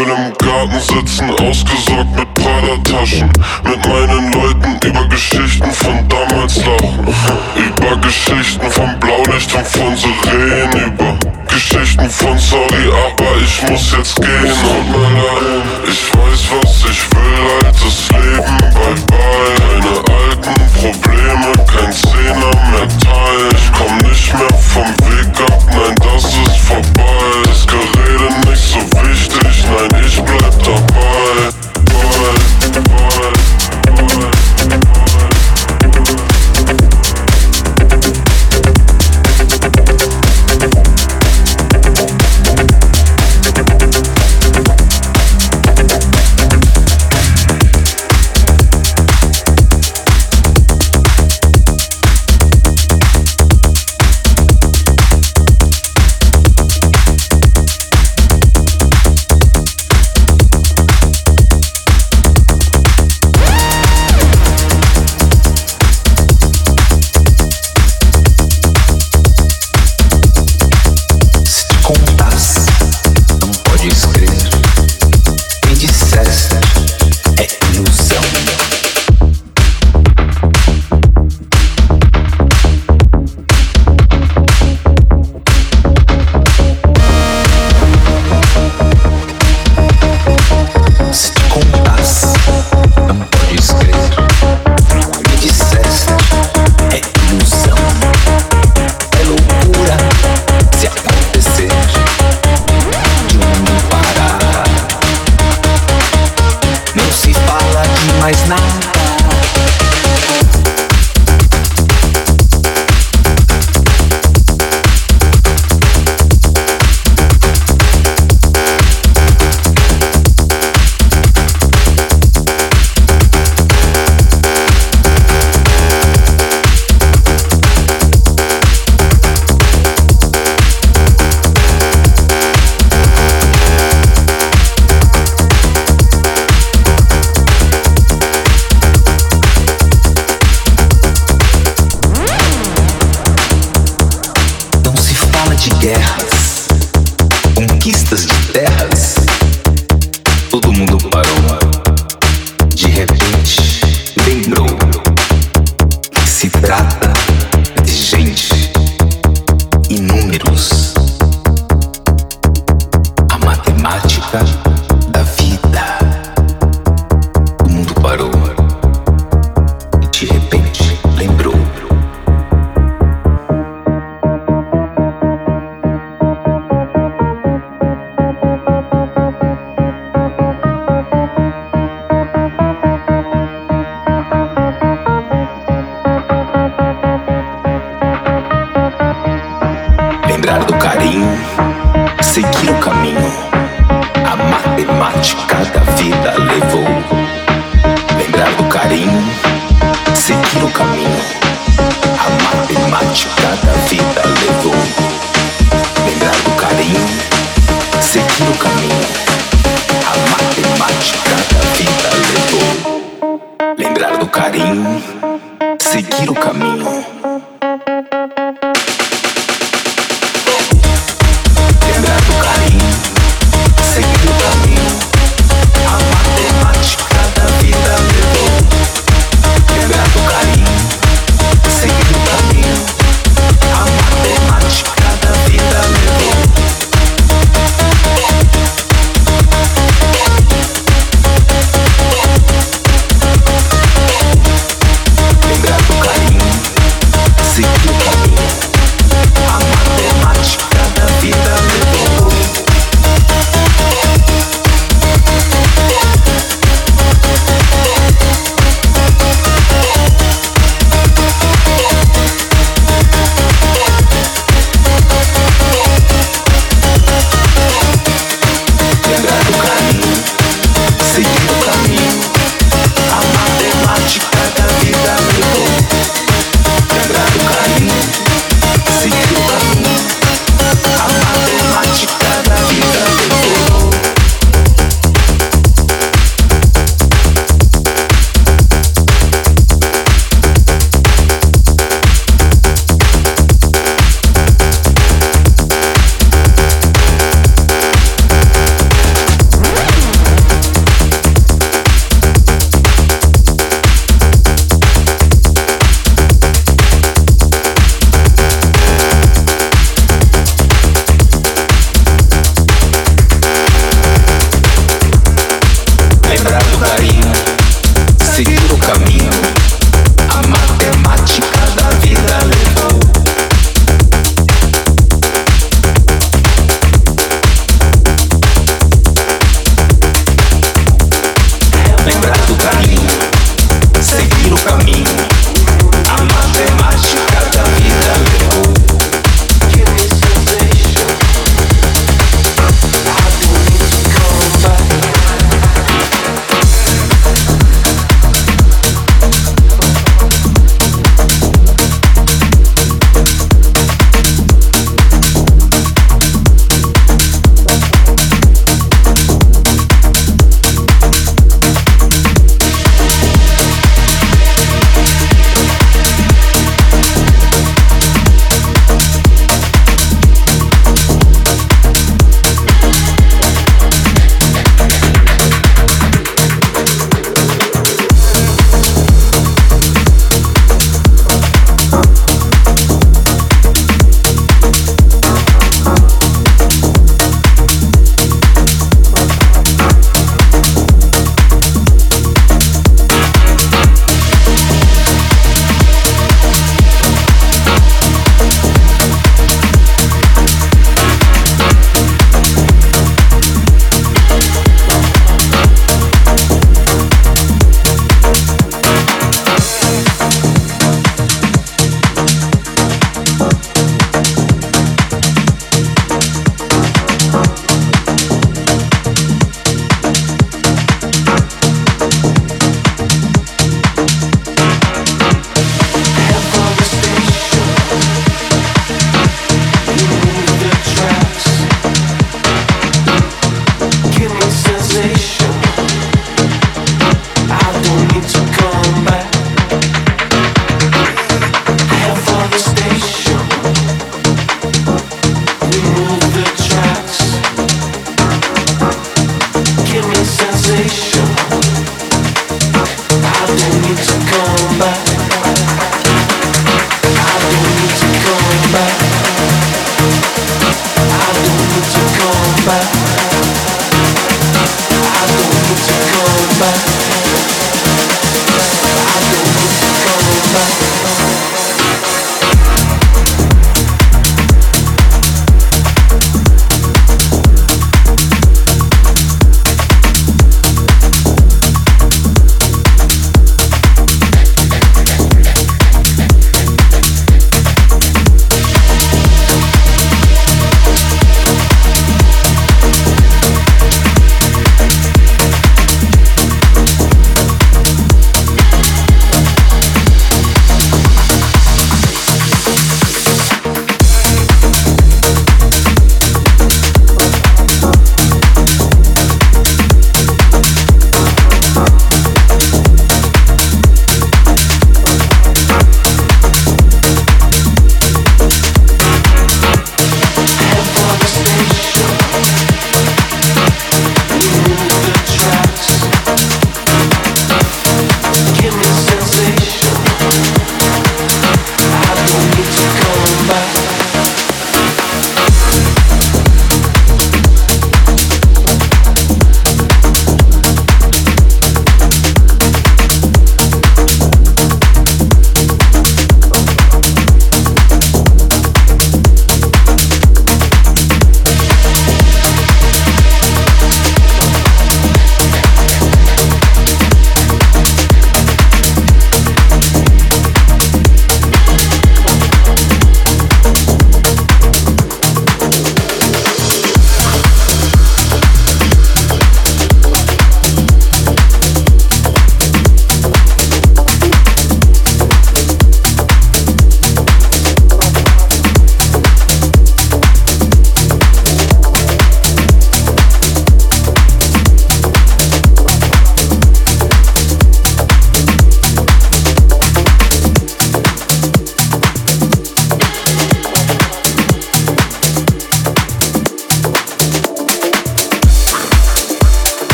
will im Garten sitzen, ausgesorgt mit Prada-Taschen. Mit meinen Leuten über Geschichten von damals lachen. Über Geschichten von Blaulicht und von Sirenen. Über Geschichten von Sorry, aber ich muss jetzt gehen. Und mal ich weiß, was ich will, altes Leben, bye bye. Keine alten Probleme, kein Zehner mehr Teil. Ich komm nicht mehr vom Weg ab, nein, das ist vorbei. Das Gerede nicht so wichtig, nein, лишь бы от тобой nice. seguir o caminho. A matemática da vida levou. Lembrar do carinho, seguir o caminho.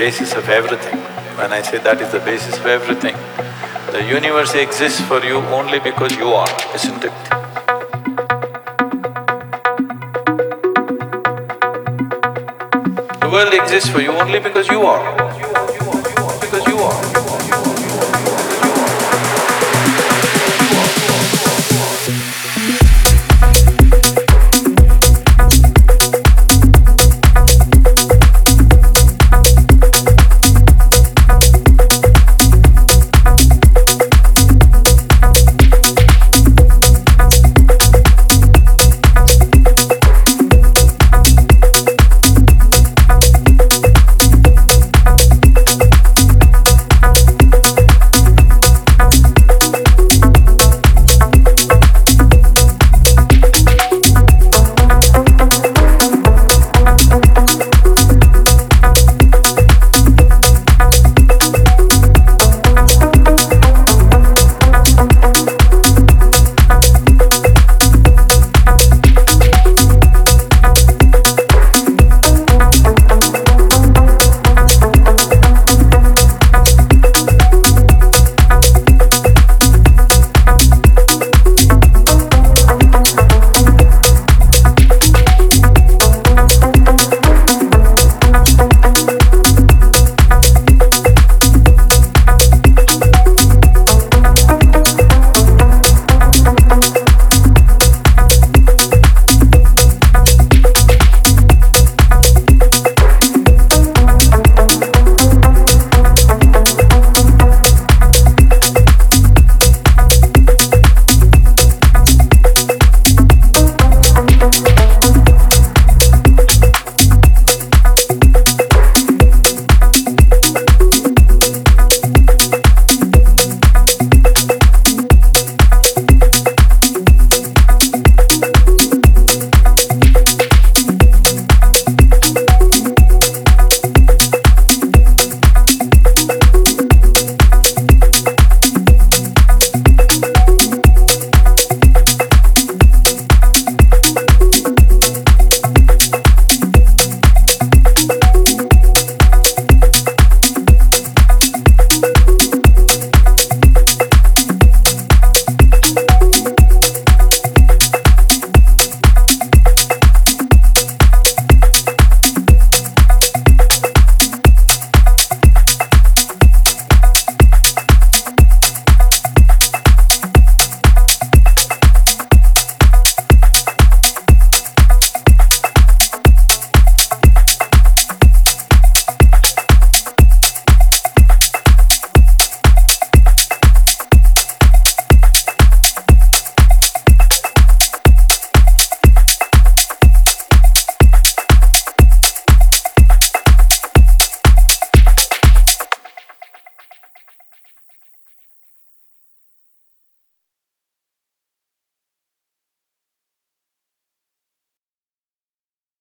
Basis of everything. When I say that is the basis of everything, the universe exists for you only because you are, isn't it? The world exists for you only because you are.